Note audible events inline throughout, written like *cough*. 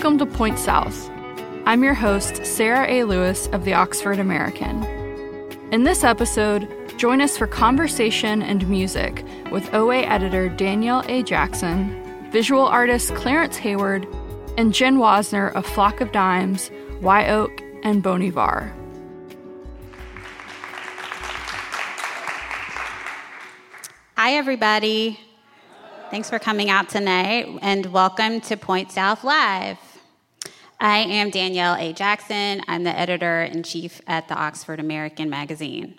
Welcome to Point South. I'm your host, Sarah A. Lewis of the Oxford American. In this episode, join us for conversation and music with OA editor Danielle A. Jackson, visual artist Clarence Hayward, and Jen Wasner of Flock of Dimes, Wye Oak, and Bon Iver. Hi, everybody. Thanks for coming out tonight, and welcome to Point South Live. I am Danielle A. Jackson. I'm the editor in chief at the Oxford American magazine.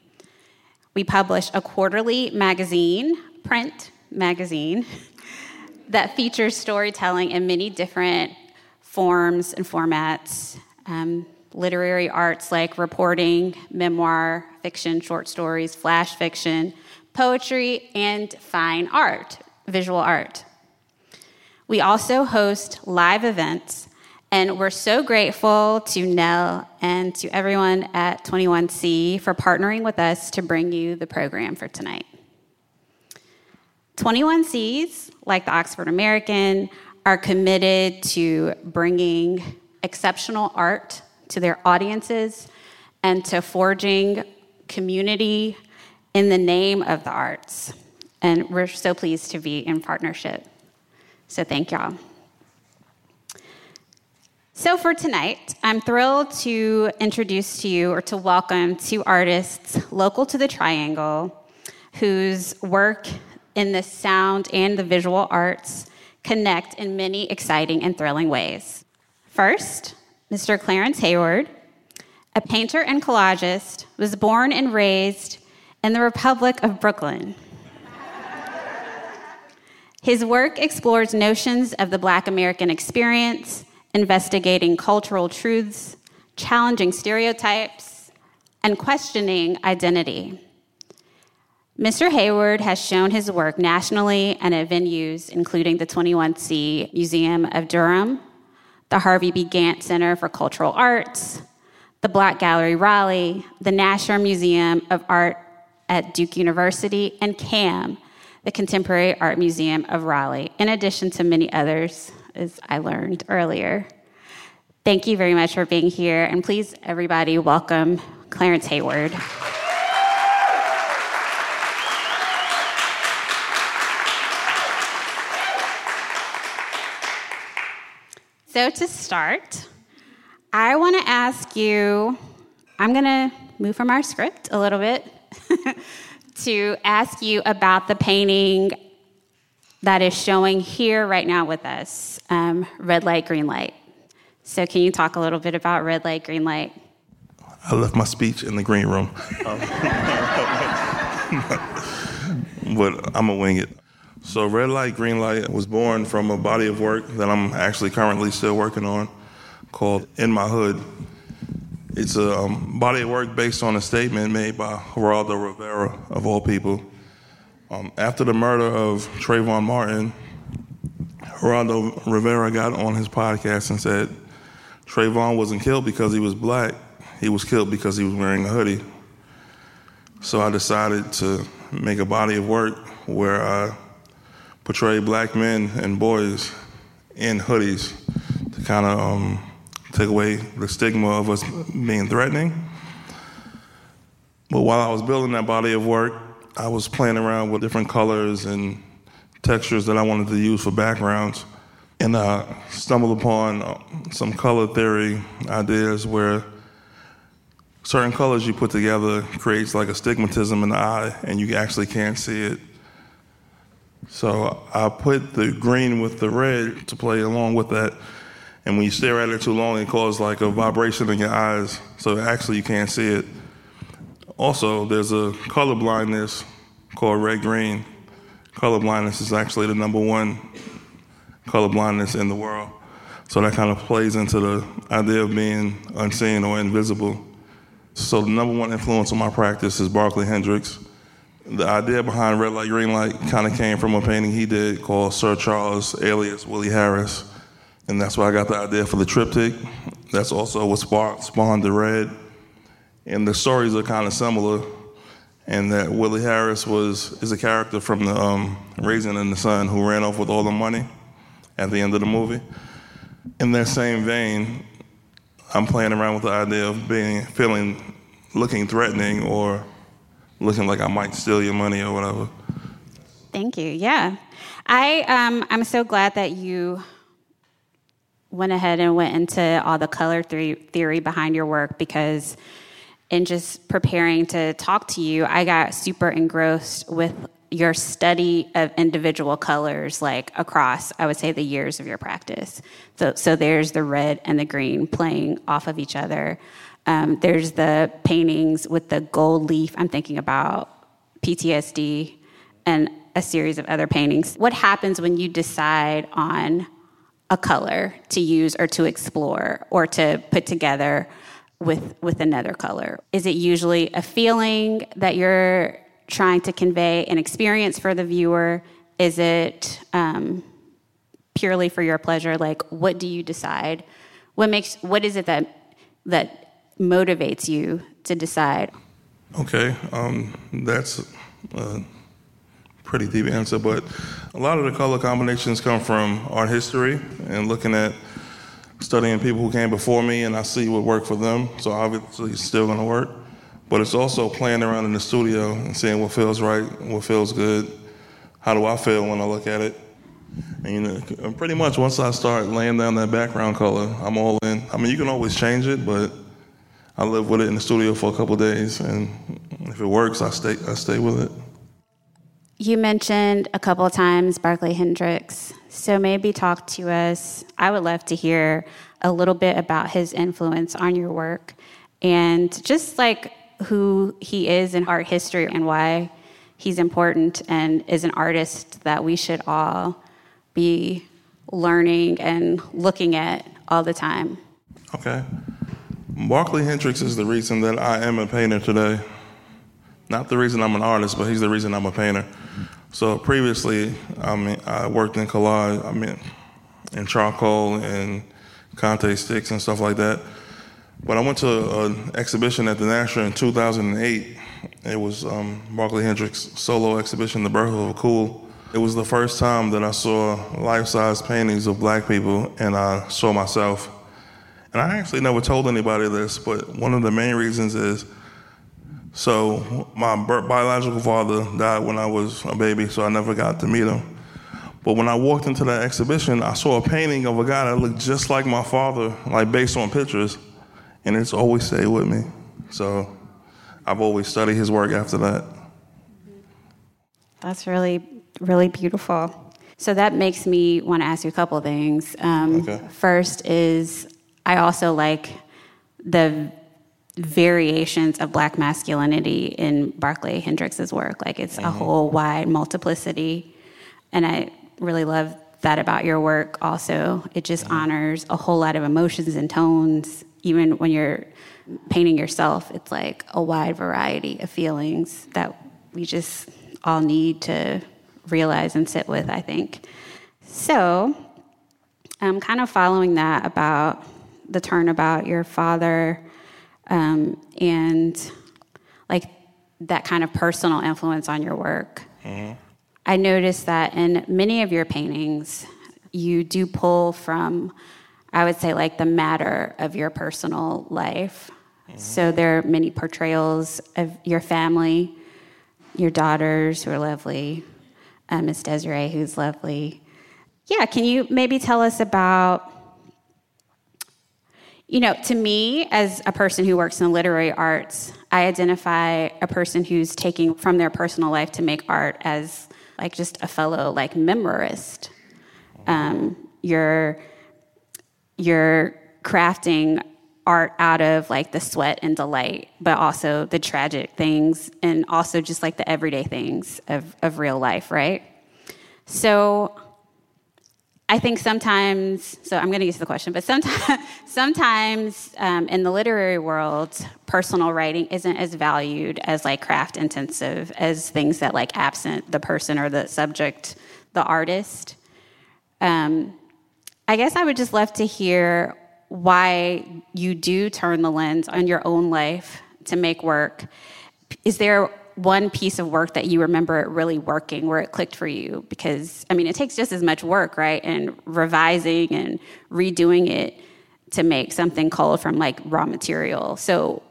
We publish a quarterly magazine, print magazine, *laughs* that features storytelling in many different forms and formats. Um, literary arts like reporting, memoir, fiction, short stories, flash fiction, poetry, and fine art, visual art. We also host live events, and we're so grateful to Nell and to everyone at 21C for partnering with us to bring you the program for tonight. 21Cs, like the Oxford American, are committed to bringing exceptional art to their audiences and to forging community in the name of the arts. And we're so pleased to be in partnership. So thank y'all. So, for tonight, I'm thrilled to introduce to you or to welcome two artists local to the Triangle whose work in the sound and the visual arts connect in many exciting and thrilling ways. First, Mr. Clarence Hayward, a painter and collagist, was born and raised in the Republic of Brooklyn. His work explores notions of the Black American experience, investigating cultural truths, challenging stereotypes, and questioning identity. Mr. Hayward has shown his work nationally and at venues including the 21C Museum of Durham, the Harvey B. Gantt Center for Cultural Arts, the Black Gallery Raleigh, the Nasher Museum of Art at Duke University, and CAM, the Contemporary Art Museum of Raleigh, in addition to many others, as I learned earlier. Thank you very much for being here, and please, everybody, welcome Clarence Hayward. So, to start, I want to ask you I'm going to move from our script a little bit *laughs* to ask you about the painting that is showing here right now with us um, red light, green light. So, can you talk a little bit about red light, green light? I left my speech in the green room. *laughs* but I'm going to wing it. So, Red Light, Green Light was born from a body of work that I'm actually currently still working on called In My Hood. It's a um, body of work based on a statement made by Geraldo Rivera, of all people. Um, after the murder of Trayvon Martin, Geraldo Rivera got on his podcast and said Trayvon wasn't killed because he was black, he was killed because he was wearing a hoodie. So I decided to make a body of work where I portray black men and boys in hoodies to kind of um, take away the stigma of us being threatening. But while I was building that body of work, I was playing around with different colors and textures that I wanted to use for backgrounds. And I stumbled upon uh, some color theory ideas where certain colors you put together creates like a stigmatism in the eye and you actually can't see it. So I put the green with the red to play along with that. And when you stare at it too long, it causes like a vibration in your eyes. So actually you can't see it. Also, there's a color blindness called red green. Color blindness is actually the number one color blindness in the world. So that kind of plays into the idea of being unseen or invisible. So the number one influence on my practice is Barkley Hendricks the idea behind Red Light, Green Light kind of came from a painting he did called Sir Charles, alias Willie Harris. And that's why I got the idea for the triptych. That's also what spawned the red. And the stories are kind of similar. And that Willie Harris was is a character from the um, Raisin in the Sun who ran off with all the money at the end of the movie. in that same vein, I'm playing around with the idea of being feeling looking threatening or looking like I might steal your money or whatever. Thank you. Yeah. I um, I'm so glad that you went ahead and went into all the color theory behind your work because in just preparing to talk to you, I got super engrossed with your study of individual colors, like across, I would say, the years of your practice. So, so there's the red and the green playing off of each other. Um, there's the paintings with the gold leaf. I'm thinking about PTSD and a series of other paintings. What happens when you decide on a color to use or to explore or to put together with with another color? Is it usually a feeling that you're trying to convey, an experience for the viewer? Is it um, purely for your pleasure? Like, what do you decide? What makes what is it that that motivates you to decide? Okay, um, that's a pretty deep answer, but a lot of the color combinations come from art history and looking at studying people who came before me, and I see what worked for them. So obviously, it's still to work. But it's also playing around in the studio and seeing what feels right, what feels good. How do I feel when I look at it? And you know, pretty much once I start laying down that background color, I'm all in. I mean, you can always change it, but I live with it in the studio for a couple days, and if it works, I stay. I stay with it. You mentioned a couple of times Barkley Hendricks. So maybe talk to us. I would love to hear a little bit about his influence on your work and just like who he is in art history and why he's important and is an artist that we should all be learning and looking at all the time. Okay. Barkley Hendricks is the reason that I am a painter today. Not the reason I'm an artist, but he's the reason I'm a painter. So previously, I mean, I worked in collage, I mean, in charcoal and Conte sticks and stuff like that. But I went to an exhibition at the National in 2008. It was um, Barkley Hendricks' solo exhibition, The Birth of a Cool. It was the first time that I saw life-size paintings of black people, and I saw myself. And I actually never told anybody this, but one of the main reasons is so my biological father died when I was a baby, so I never got to meet him. But when I walked into that exhibition, I saw a painting of a guy that looked just like my father, like based on pictures, and it's always stayed with me. So I've always studied his work after that. That's really, really beautiful. So that makes me want to ask you a couple of things. Um, okay. First is I also like the variations of black masculinity in Barkley Hendricks's work. Like it's mm-hmm. a whole wide multiplicity. And I really love that about your work also. It just mm-hmm. honors a whole lot of emotions and tones. Even when you're painting yourself, it's like a wide variety of feelings that we just all need to realize and sit with, I think. So, I'm kind of following that about the turn about your father um, and like that kind of personal influence on your work. Mm-hmm. I noticed that in many of your paintings, you do pull from, I would say, like the matter of your personal life. Mm-hmm. So there are many portrayals of your family, your daughters who are lovely, uh, Miss Desiree who's lovely. Yeah, can you maybe tell us about you know, to me, as a person who works in the literary arts, I identify a person who's taking from their personal life to make art as like just a fellow like memorist. Um, you're you're crafting art out of like the sweat and delight, but also the tragic things and also just like the everyday things of, of real life, right? So I think sometimes, so I'm going to to the question, but sometimes, *laughs* sometimes um, in the literary world, personal writing isn't as valued as like craft intensive as things that like absent the person or the subject, the artist. Um, I guess I would just love to hear why you do turn the lens on your own life to make work. Is there one piece of work that you remember it really working, where it clicked for you? Because, I mean, it takes just as much work, right? And revising and redoing it to make something called from like raw material. So,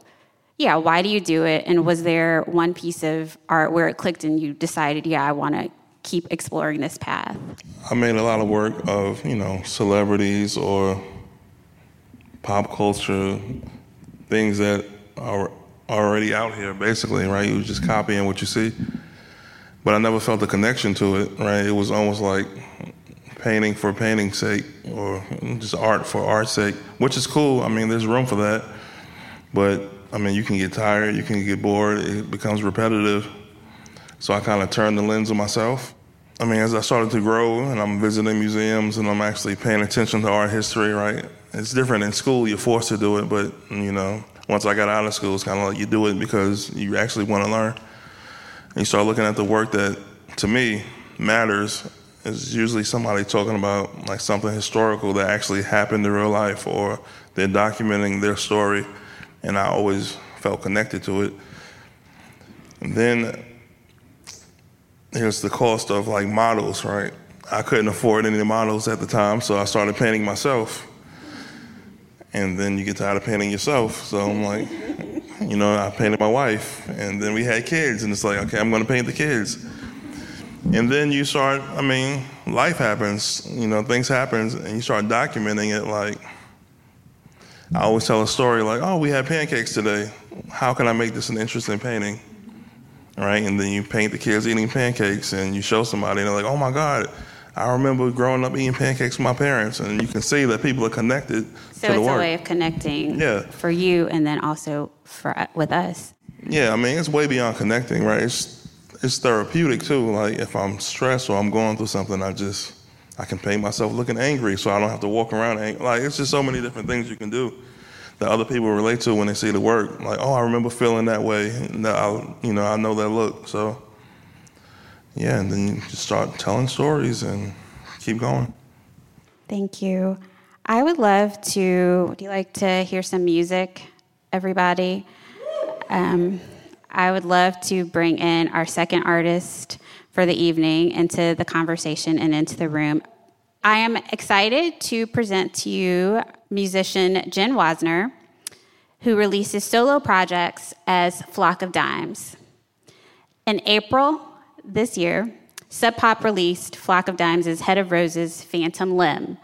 yeah, why do you do it? And was there one piece of art where it clicked and you decided, yeah, I want to keep exploring this path? I made a lot of work of, you know, celebrities or pop culture, things that are already out here, basically, right? You just copying what you see. But I never felt a connection to it, right? It was almost like painting for painting's sake or just art for art's sake, which is cool. I mean, there's room for that. But I mean, you can get tired, you can get bored, it becomes repetitive. So I kind of turned the lens on myself. I mean, as I started to grow and I'm visiting museums and I'm actually paying attention to art history, right? It's different in school, you're forced to do it, but you know, once I got out of school, it's kind of like you do it because you actually want to learn. And you start looking at the work that, to me, matters. Is usually somebody talking about like something historical that actually happened in real life, or they're documenting their story, and I always felt connected to it. And then here's the cost of like models, right? I couldn't afford any models at the time, so I started painting myself and then you get tired of painting yourself. So I'm like, you know, I painted my wife, and then we had kids, and it's like, okay, I'm going to paint the kids. And then you start, I mean, life happens, you know, things happen, and you start documenting it. Like, I always tell a story like, oh, we had pancakes today. How can I make this an interesting painting? Right? And then you paint the kids eating pancakes, and you show somebody, and they're like, oh my God, I remember growing up eating pancakes with my parents, and you can see that people are connected so to the it's work. a way of connecting Yeah. for you and then also for uh, with us. Yeah, I mean, it's way beyond connecting, right? It's it's therapeutic too. Like if I'm stressed or I'm going through something, I just I can paint myself looking angry, so I don't have to walk around angry. Like it's just so many different things you can do that other people relate to when they see the work. Like, oh, I remember feeling that way. And that I, you know, I know that look. So yeah, and then you just start telling stories and keep going. Thank you. I would love to. Would you like to hear some music, everybody? Um, I would love to bring in our second artist for the evening into the conversation and into the room. I am excited to present to you musician Jen Wasner, who releases solo projects as Flock of Dimes. In April this year, Sub Pop released Flock of Dimes' Head of Roses Phantom Limb,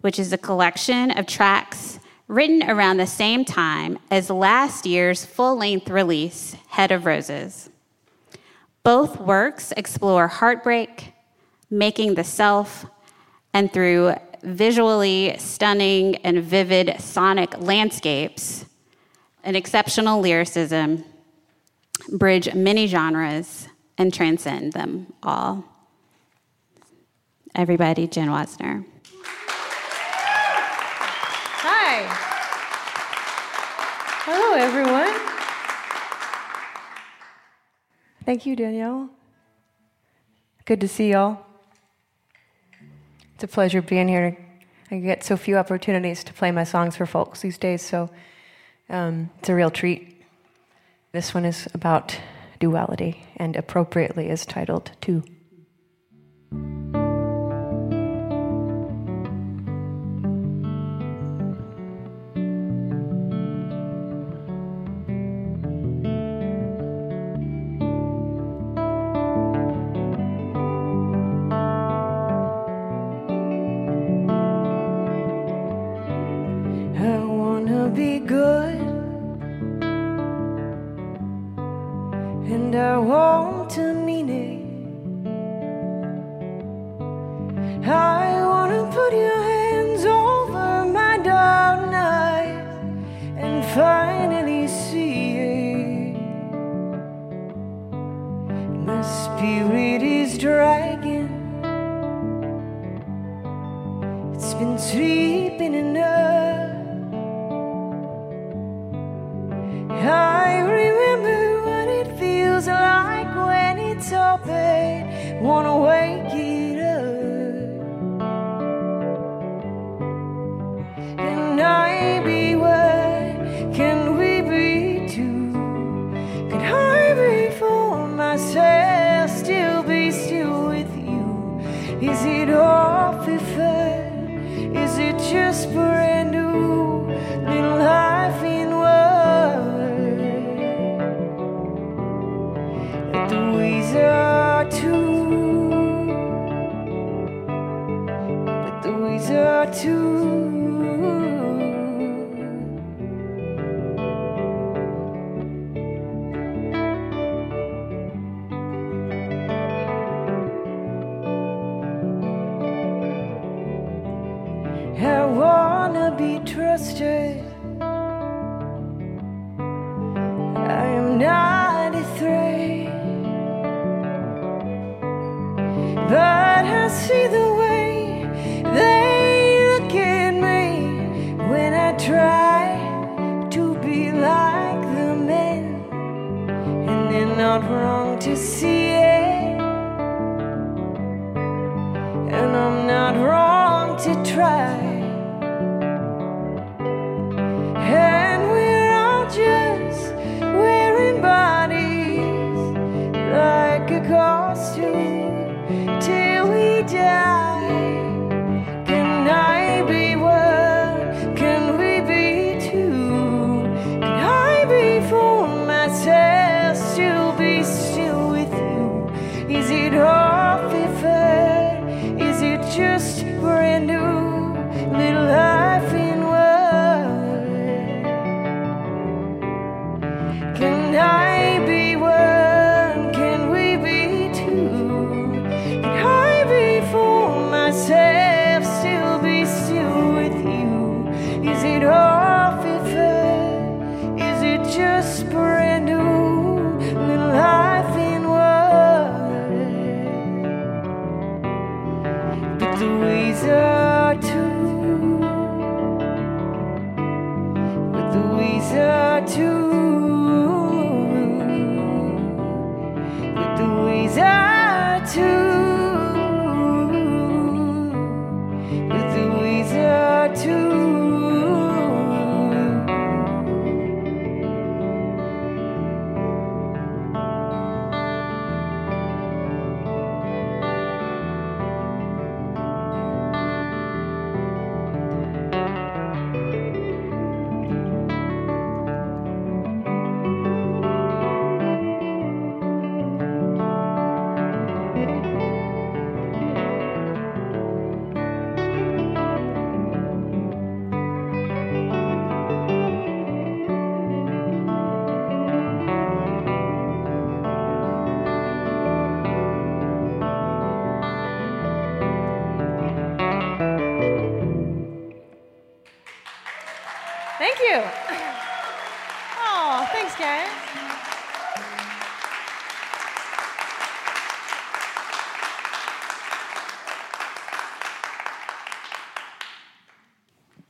which is a collection of tracks written around the same time as last year's full length release, Head of Roses. Both works explore heartbreak, making the self, and through visually stunning and vivid sonic landscapes and exceptional lyricism, bridge many genres and transcend them all. Everybody, Jen Wasner. Hi. Hello, everyone. Thank you, Danielle. Good to see y'all. It's a pleasure being here. I get so few opportunities to play my songs for folks these days, so um, it's a real treat. This one is about duality and appropriately is titled Two.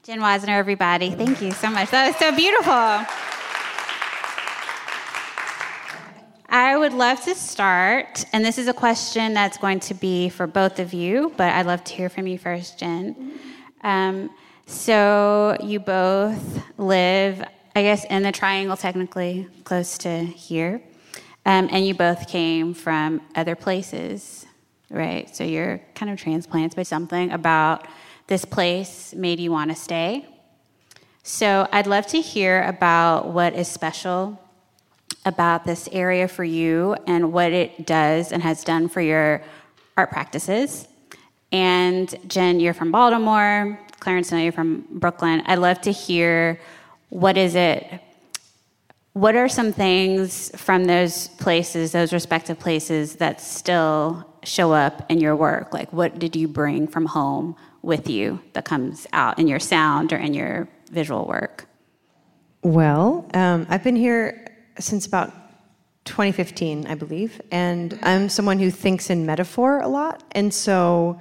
Jen Wasner, everybody. Thank you so much. That was so beautiful. I would love to start, and this is a question that's going to be for both of you, but I'd love to hear from you first, Jen. Um, so, you both live, I guess, in the triangle, technically close to here, um, and you both came from other places, right? So, you're kind of transplants, but something about this place made you want to stay. So, I'd love to hear about what is special about this area for you and what it does and has done for your art practices. And Jen, you're from Baltimore. Clarence, I know you're from Brooklyn. I'd love to hear what is it, what are some things from those places, those respective places, that still show up in your work? Like, what did you bring from home with you that comes out in your sound or in your visual work? Well, um, I've been here since about 2015, I believe, and I'm someone who thinks in metaphor a lot. And so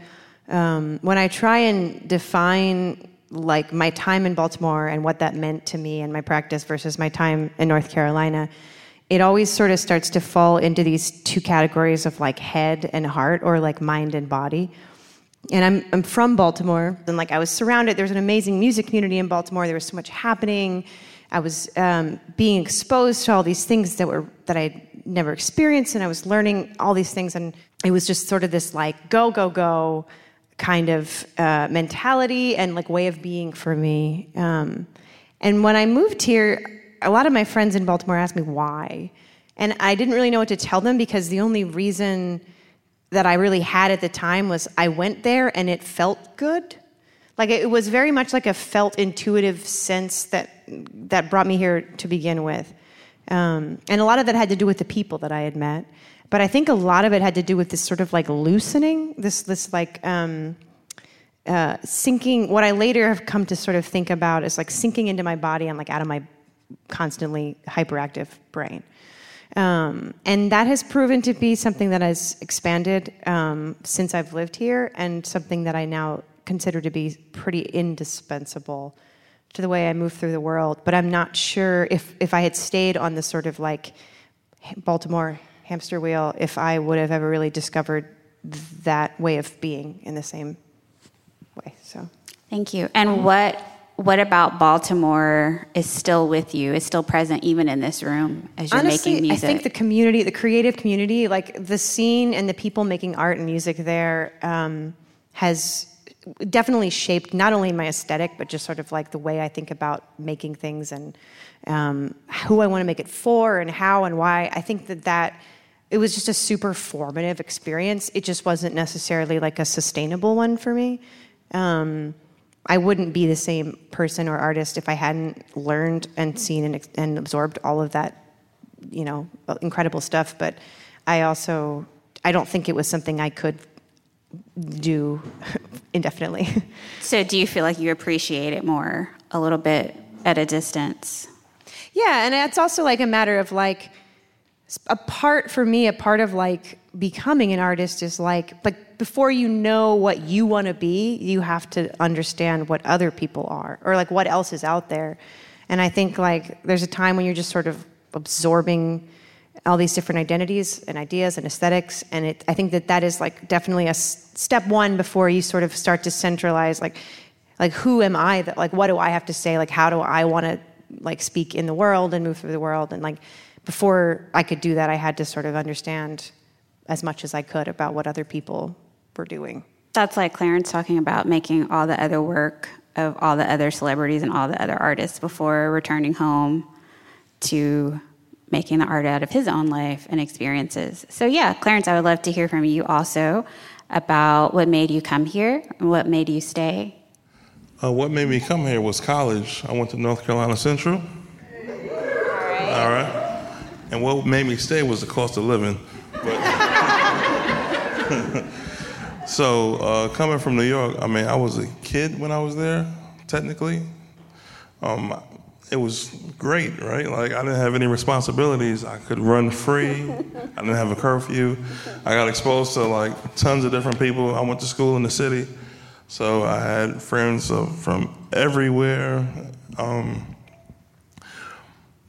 um, when I try and define like my time in Baltimore and what that meant to me and my practice versus my time in North Carolina, it always sort of starts to fall into these two categories of like head and heart or like mind and body. And I'm, I'm from Baltimore, and like I was surrounded. There's an amazing music community in Baltimore. There was so much happening. I was um, being exposed to all these things that were that I never experienced, and I was learning all these things. And it was just sort of this like go go go kind of uh, mentality and like way of being for me. Um, and when I moved here, a lot of my friends in Baltimore asked me why, and I didn't really know what to tell them because the only reason that I really had at the time was I went there and it felt good. Like it was very much like a felt intuitive sense that that brought me here to begin with. Um, and a lot of that had to do with the people that I had met. But I think a lot of it had to do with this sort of like loosening, this this like um, uh, sinking. What I later have come to sort of think about is like sinking into my body and like out of my constantly hyperactive brain. Um, and that has proven to be something that has expanded um, since I've lived here, and something that I now consider to be pretty indispensable to the way I move through the world. But I'm not sure if if I had stayed on the sort of like Baltimore hamster wheel, if I would have ever really discovered that way of being in the same way. So, thank you. And what what about Baltimore is still with you? Is still present even in this room as you're Honestly, making music? I think the community, the creative community, like the scene and the people making art and music there, um, has definitely shaped not only my aesthetic but just sort of like the way I think about making things and um, who I want to make it for and how and why. I think that that it was just a super formative experience. It just wasn't necessarily like a sustainable one for me. Um, I wouldn't be the same person or artist if I hadn't learned and seen and, and absorbed all of that, you know, incredible stuff. But I also, I don't think it was something I could do *laughs* indefinitely. *laughs* So, do you feel like you appreciate it more a little bit at a distance? Yeah, and it's also like a matter of like a part for me, a part of like becoming an artist is like like before you know what you want to be, you have to understand what other people are or like what else is out there. And I think like there's a time when you're just sort of absorbing all these different identities and ideas and aesthetics and it i think that that is like definitely a s- step one before you sort of start to centralize like like who am i that like what do i have to say like how do i want to like speak in the world and move through the world and like before i could do that i had to sort of understand as much as i could about what other people were doing That's like Clarence talking about making all the other work of all the other celebrities and all the other artists before returning home to making the art out of his own life and experiences. So, yeah, Clarence, I would love to hear from you also about what made you come here and what made you stay. Uh, what made me come here was college. I went to North Carolina Central. All right. And what made me stay was the cost of living. *laughs* So uh, coming from New York, I mean, I was a kid when I was there, technically. Um, it was great, right? Like I didn't have any responsibilities. I could run free. I didn't have a curfew. I got exposed to like tons of different people. I went to school in the city, so I had friends from everywhere. Um,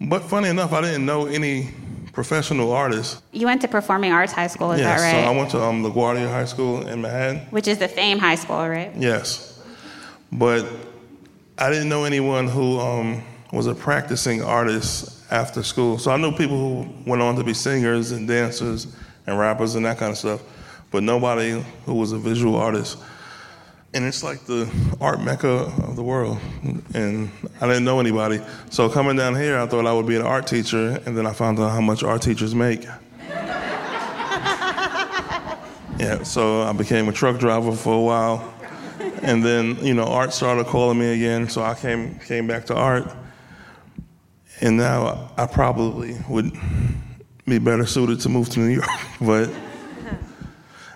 but funny enough, I didn't know any professional artists. You went to Performing Arts High School, is yes, that right? so I went to um, LaGuardia High School in Manhattan. Which is the Fame High School, right? Yes, but I didn't know anyone who um, was a practicing artist after school. So I knew people who went on to be singers and dancers and rappers and that kind of stuff, but nobody who was a visual artist. And it's like the art mecca of the world. And I didn't know anybody. So coming down here, I thought I would be an art teacher, and then I found out how much art teachers make. *laughs* yeah, so I became a truck driver for a while. And then, you know, art started calling me again, so I came came back to art. And now I probably would be better suited to move to New York. *laughs* But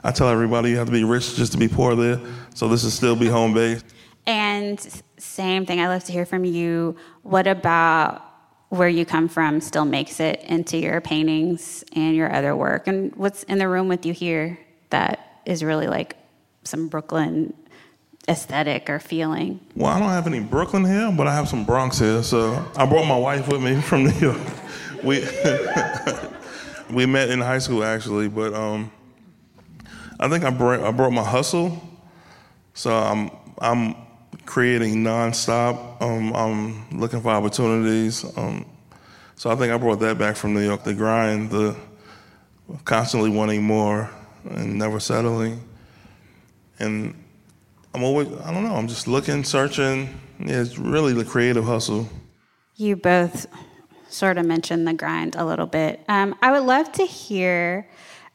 I tell everybody you have to be rich just to be poor there. So this is still be home based. And same thing, I'd love to hear from you. What about where you come from still makes it into your paintings and your other work? And what's in the room with you here that is really like some Brooklyn aesthetic or feeling? Well, I don't have any Brooklyn here, but I have some Bronx here. So I brought my wife with me *laughs* from New York. We *laughs* we met in high school actually, but um, I think I brought I brought my hustle. So I'm I'm creating nonstop. Um, I'm looking for opportunities. Um, so I think I brought that back from New York. The grind, the constantly wanting more, and never settling. And I'm always, I don't know, I'm just looking, searching. Yeah, it's really the creative hustle. You both sort of mentioned the grind a little bit. Um, I would love to hear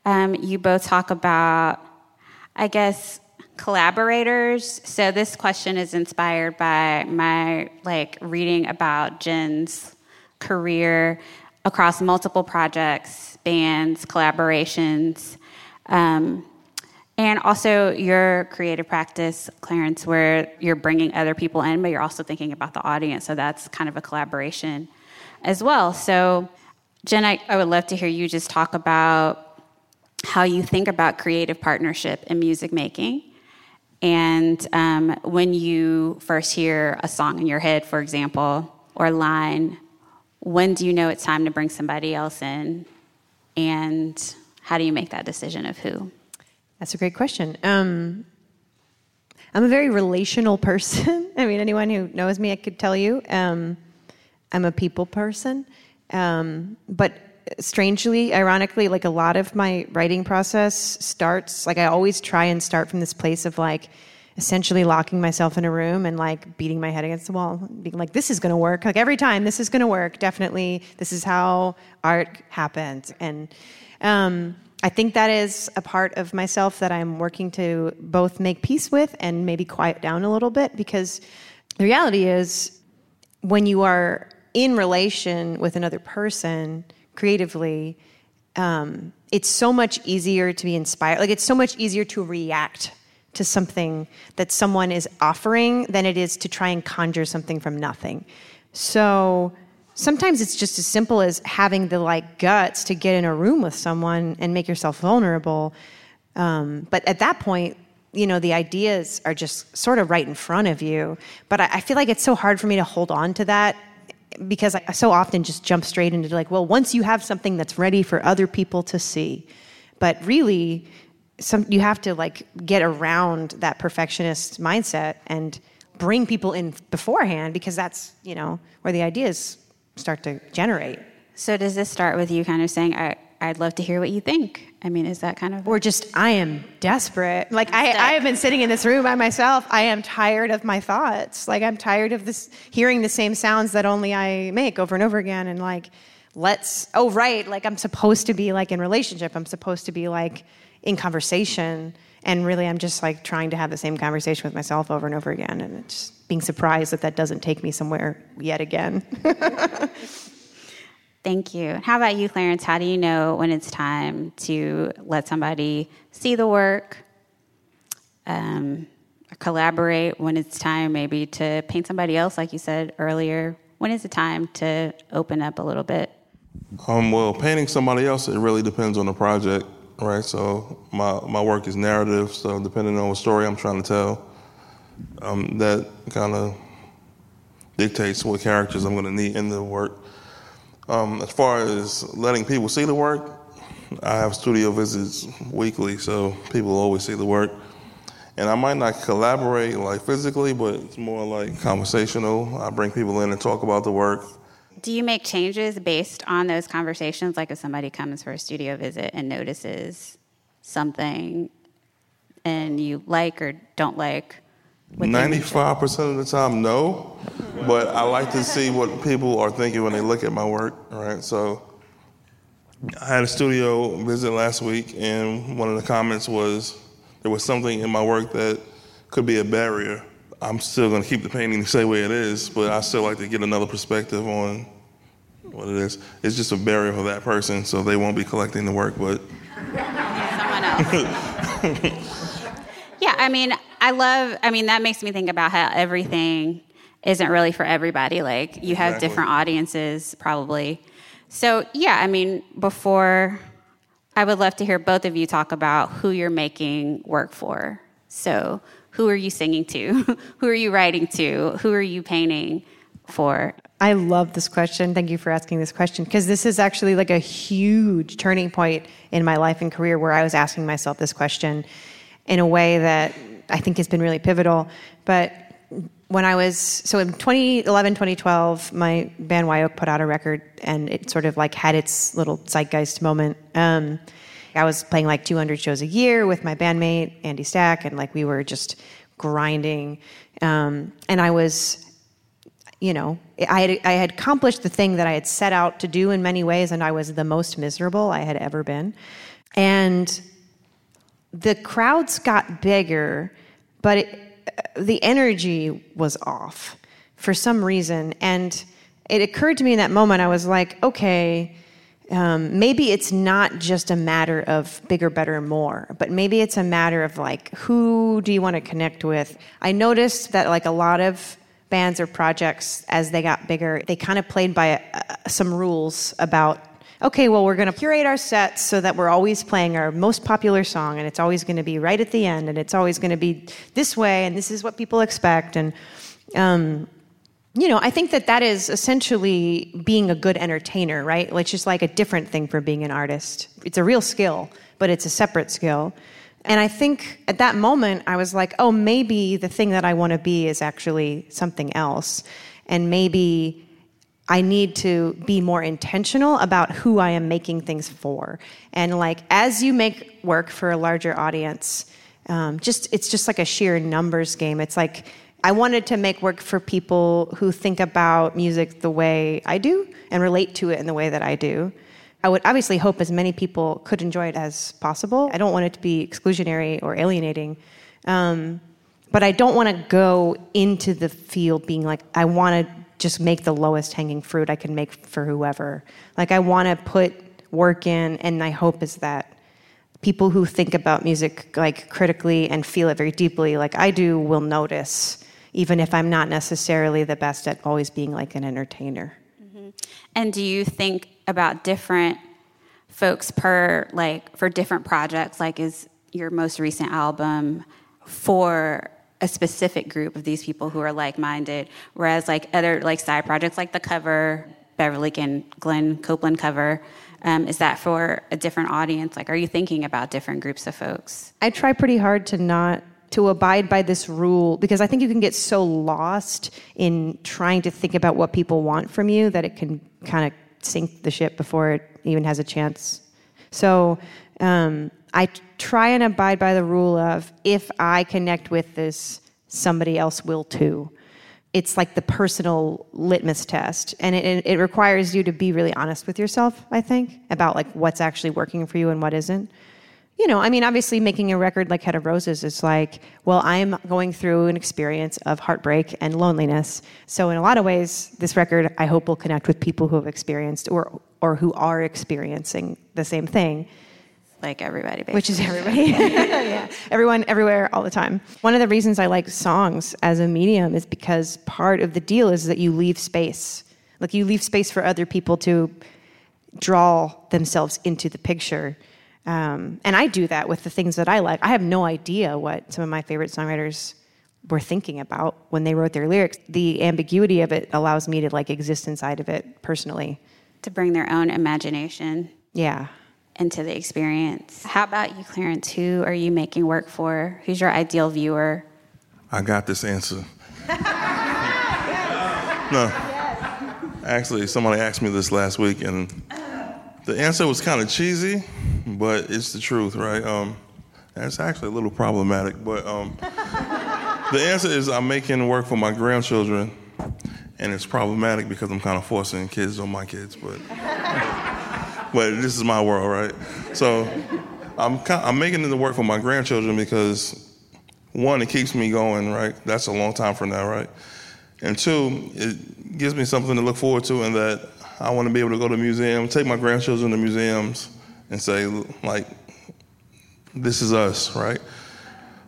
um, you both talk about, I guess, collaborators. So this question is inspired by my like reading about Jen's career across multiple projects, bands, collaborations. Um, and also your creative practice, Clarence, where you're bringing other people in, but you're also thinking about the audience. So that's kind of a collaboration as well. So, Jen, I, I would love to hear you just talk about how you think about creative partnership in music making. And um, when you first hear a song in your head, for example, or a line, when do you know it's time to bring somebody else in? And how do you make that decision of who? That's a great question. Um, I'm a very relational *laughs* person. I mean, anyone who knows me, I could tell you. Um, I'm a people person. Um, but strangely, ironically, like a lot of my writing process starts, like I always try and start from this place of like, essentially locking myself in a room and like beating my head against the wall, being like, this is to work. Like every time, this is to work. Definitely, this is how art happens. And um, I think that is a part of myself that I'm working to both make peace with and maybe quiet down a little bit because the reality is when you are in relation with another person creatively, um, it's so much easier to be inspired. Like it's so much easier to react to something that someone is offering than it is to try and conjure something from nothing. So sometimes it's just as simple as having the like guts to get in a room with someone and make yourself vulnerable. Um, but at that point, you know, the ideas are just sort of right in front of you. But I, I feel like it's so hard for me to hold on to that because I so often just jump straight into like, well, once you have something that's ready for other people to see. But really, some you have to like get around that perfectionist mindset and bring people in beforehand because that's you know where the ideas start to generate so does this start with you kind of saying I, i'd love to hear what you think. I mean is that kind of or just i am desperate. Like I, I have been sitting in this room by myself. I am tired of my thoughts. Like i'm tired of this hearing the same sounds that only i make over and over again. And like let's oh right. Like i'm supposed to be like in relationship. I'm supposed to be like in conversation. And really i'm just like trying to have the same conversation with myself over and over again. And it's being surprised that that doesn't take me somewhere yet again *laughs* thank you how about you clarence how do you know when it's time to let somebody see the work um, collaborate when it's time maybe to paint somebody else like you said earlier when is the time to open up a little bit um, well painting somebody else it really depends on the project right? So my, my work is narrative, so depending on what story I'm trying to tell, um, that kind of dictates what characters I'm going to need in the work. Um, as far as letting people see the work, I have studio visits weekly, so people always see the work. And I might not collaborate like physically, but it's more like conversational. I bring people in and talk about the work do you make changes based on those conversations? Like if somebody comes for a studio visit and notices something and you like or don't like? 95% of the time, no. But I like to see what people are thinking when they look at my work, right? So I had a studio visit last week, and one of the comments was there was something in my work that could be a barrier I'm still going to keep the painting the same way it is, but I still like to get another perspective on what it is. It's just a barrier for that person, so they won't be collecting the work, but. *laughs* Someone else. *laughs* yeah, I mean, I love, I mean, that makes me think about how everything isn't really for everybody. Like, you have exactly. different audiences, probably. So, yeah, I mean, before, I would love to hear both of you talk about who you're making work for. So, who are you singing to? *laughs* who are you writing to? Who are you painting for? I love this question. Thank you for asking this question because this is actually like a huge turning point in my life and career where I was asking myself this question in a way that I think has been really pivotal. But when I was so in 2011, 2012, my band Wye Oak put out a record and it sort of like had its little zeitgeist moment. Um, I was playing like 200 shows a year with my bandmate Andy Stack, and like we were just grinding. Um, and I was, you know, I had I had accomplished the thing that I had set out to do in many ways, and I was the most miserable I had ever been. And the crowds got bigger, but it, the energy was off for some reason. And it occurred to me in that moment, I was like, okay, um, maybe it's not just a matter of bigger, better, more, but maybe it's a matter of like, who do you want to connect with? I noticed that like a lot of bands or projects, as they got bigger, they kind of played by uh, some rules about okay, well, we're going to curate our sets so that we're always playing our most popular song, and it's always going to be right at the end, and it's always going to be this way, and this is what people expect. And, um, you know, I think that that is essentially being a good entertainer, right? Which is like a different thing from being an artist. It's a real skill, but it's a separate skill. And I think at that moment, I was like, oh, maybe the thing that I want to be is actually something else. And maybe I need to be more intentional about who I am making things for. And like as you make work for a larger audience, um, just it's just like a sheer numbers game. It's like I wanted to make work for people who think about music the way I do and relate to it in the way that I do. I would obviously hope as many people could enjoy it as possible. I don't want it to be exclusionary or alienating. Um, but I don't want to go into the field being like, I want to just make the lowest hanging fruit I can make for whoever. Like I want to put work in, and my hope is that people who think about music like critically and feel it very deeply, like I do, will notice, even if I'm not necessarily the best at always being like an entertainer. Mm-hmm. And do you think about different folks per like for different projects? Like, is your most recent album for a specific group of these people who are like-minded whereas like other like side projects like the cover beverly and glenn copeland cover um, is that for a different audience? Like are you thinking about different groups of folks? I try pretty hard to not to abide by this rule because i think you can get so lost in trying to think about what people want from you that it can kind of sink the ship before it even has a chance. So um, I try and abide by the rule of if I connect with this, somebody else will too. It's like the personal litmus test, and it, it requires you to be really honest with yourself. I think about like what's actually working for you and what isn't. You know, I mean, obviously, making a record like Head of Roses is like, well, I'm going through an experience of heartbreak and loneliness. So, in a lot of ways, this record I hope will connect with people who have experienced or or who are experiencing the same thing like everybody, basically. which is everybody. *laughs* *laughs* yeah, everyone, everywhere, all the time. One of the reasons I like songs as a medium is because part of the deal is that you leave space, like you leave space for other people to draw themselves into the picture. Um, and I do that with the things that I like. I have no idea what some of my favorite songwriters were thinking about when they wrote their lyrics. The ambiguity of it allows me to like exist inside of it personally. To bring their own imagination. Yeah into the experience. How about you, Clarence? Who are you making work for? Who's your ideal viewer? I got this answer. no. Actually, somebody asked me this last week, and the answer was kind of cheesy, but it's the truth, right? Um, it's actually a little problematic, but um, the answer is I'm making work for my grandchildren, and it's problematic because I'm kind of forcing kids on my kids, but but this is my world, right? So I'm I'm making it to work for my grandchildren because one, it keeps me going, right? That's a long time from now, right? And two, it gives me something to look forward to, and that I want to be able to go to a museum, take my grandchildren to museums, and say, like, this is us, right?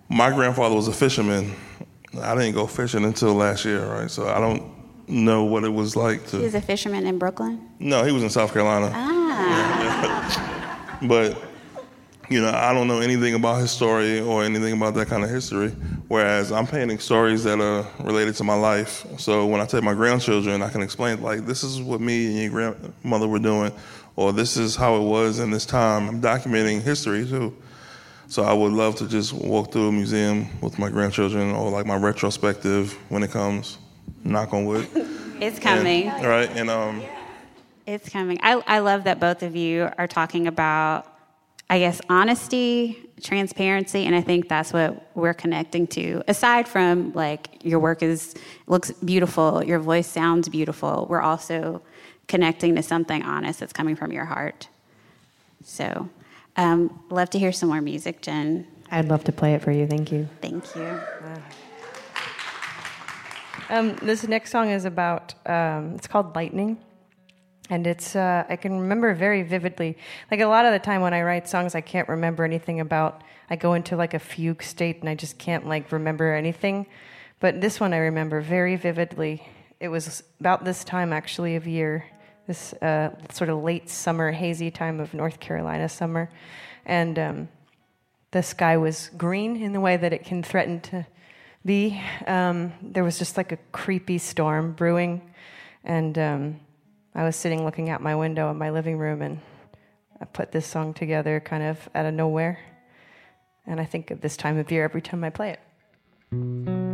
My grandfather was a fisherman. I didn't go fishing until last year, right? So I don't know what it was like to. He was a fisherman in Brooklyn. No, he was in South Carolina. Ah. Yeah. *laughs* but you know, I don't know anything about his story or anything about that kind of history. Whereas I'm painting stories that are related to my life. So when I take my grandchildren, I can explain like this is what me and your grandmother were doing, or this is how it was in this time. I'm documenting history too. So I would love to just walk through a museum with my grandchildren, or like my retrospective when it comes. Knock on wood. *laughs* It's coming. And, right, and um. It's coming. I I love that both of you are talking about I guess, honesty, transparency, and I think that's what we're connecting to. Aside from like your work is looks beautiful, your voice sounds beautiful, we're also connecting to something honest that's coming from your heart. So, um, love to hear some more music, Jenn. I'd love to play it for you. Thank you. Thank you. Um, this next song is about, um, it's called Lightning. And it's, uh, I can remember very vividly. Like a lot of the time when I write songs, I can't remember anything about, I go into like a fugue state and I just can't like remember anything. But this one I remember very vividly. It was about this time actually of year, this uh, sort of late summer, hazy time of North Carolina summer. And um, the sky was green in the way that it can threaten to be. Um, there was just like a creepy storm brewing. And um, I was sitting looking out my window in my living room and I put this song together kind of out of nowhere. And I think of this time of year every time I play it.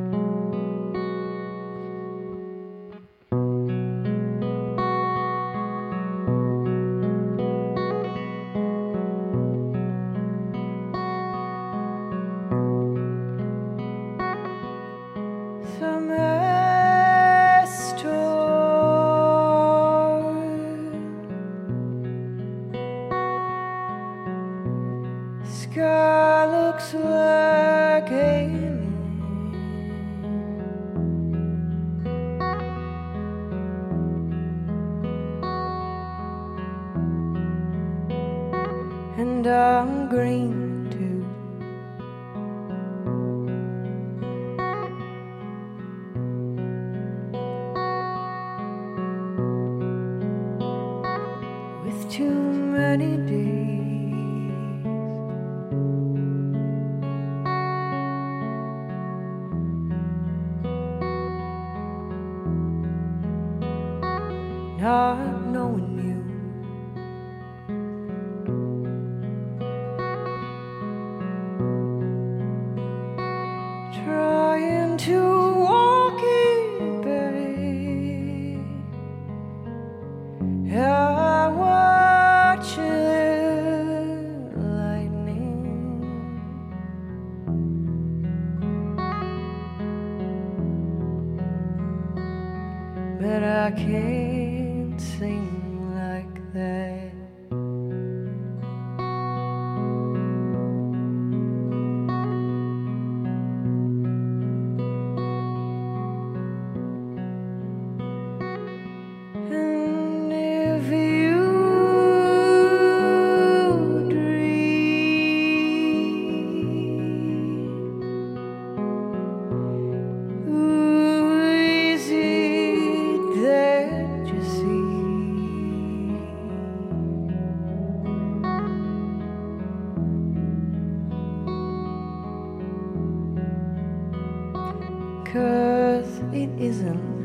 Cause it isn't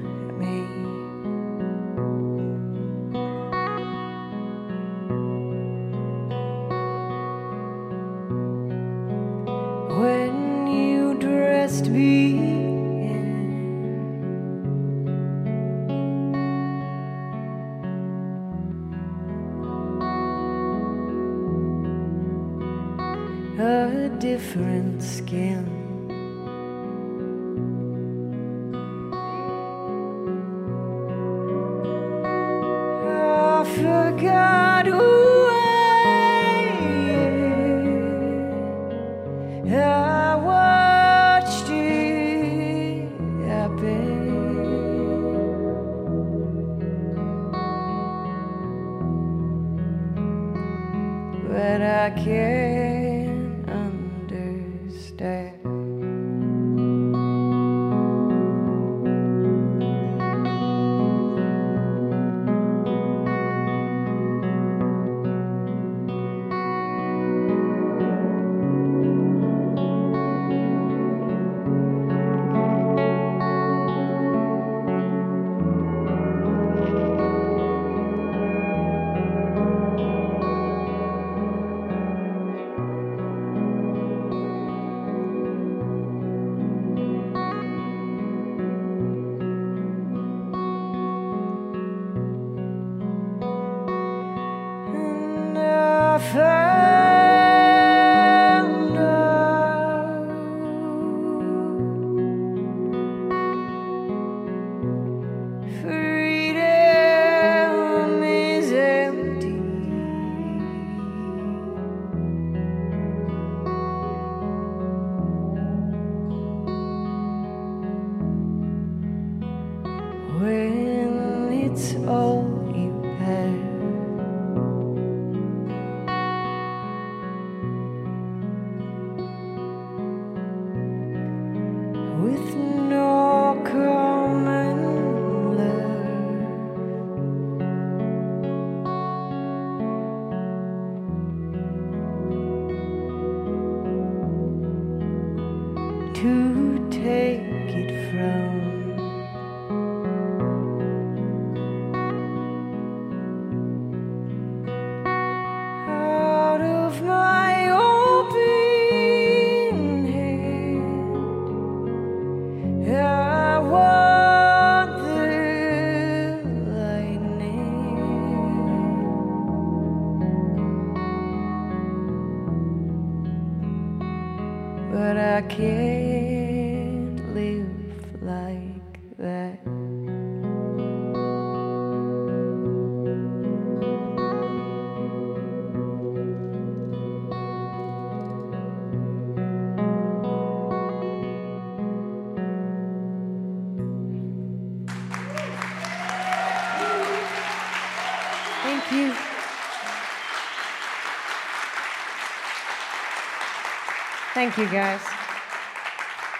Thank you, guys.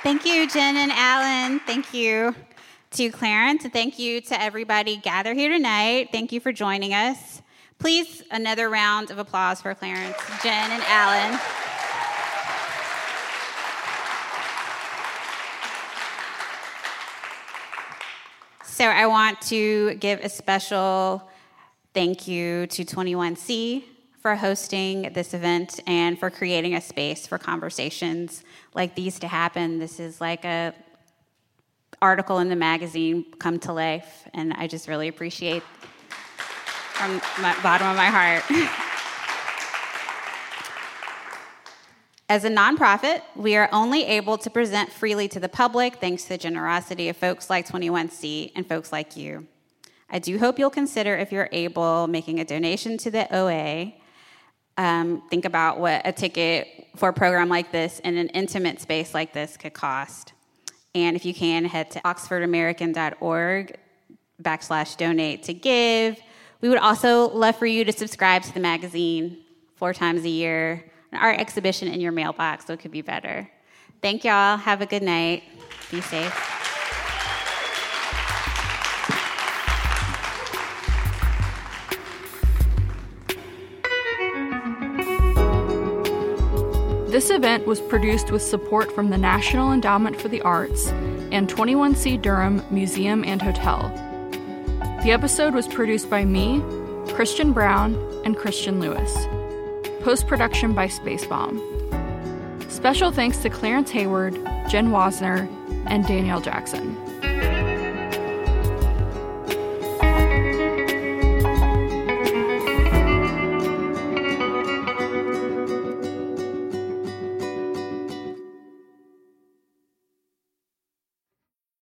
Thank you, Jenn and Alan. Thank you to Clarence. Thank you to everybody gathered here tonight. Thank you for joining us. Please, another round of applause for Clarence, Jenn, and Alan. So I want to give a special thank you to 21C for hosting this event and for creating a space for conversations like these to happen. This is like a article in the magazine come to life, and I just really appreciate from the bottom of my heart. *laughs* As a nonprofit, we are only able to present freely to the public thanks to the generosity of folks like 21C and folks like you. I do hope you'll consider, if you're able, making a donation to the OA. Um, think about what a ticket for a program like this in an intimate space like this could cost. And if you can, head to oxfordamerican.org backslash donate to give. We would also love for you to subscribe to the magazine four times a year, an art exhibition in your mailbox, so it could be better. Thank y'all. Have a good night. Be safe. This event was produced with support from the National Endowment for the Arts and 21C Durham Museum and Hotel. The episode was produced by me, Christian Brown, and Christian Lewis. Post production by Spacebomb. Special thanks to Clarence Heyward, Jenn Wasner, and Danielle Jackson.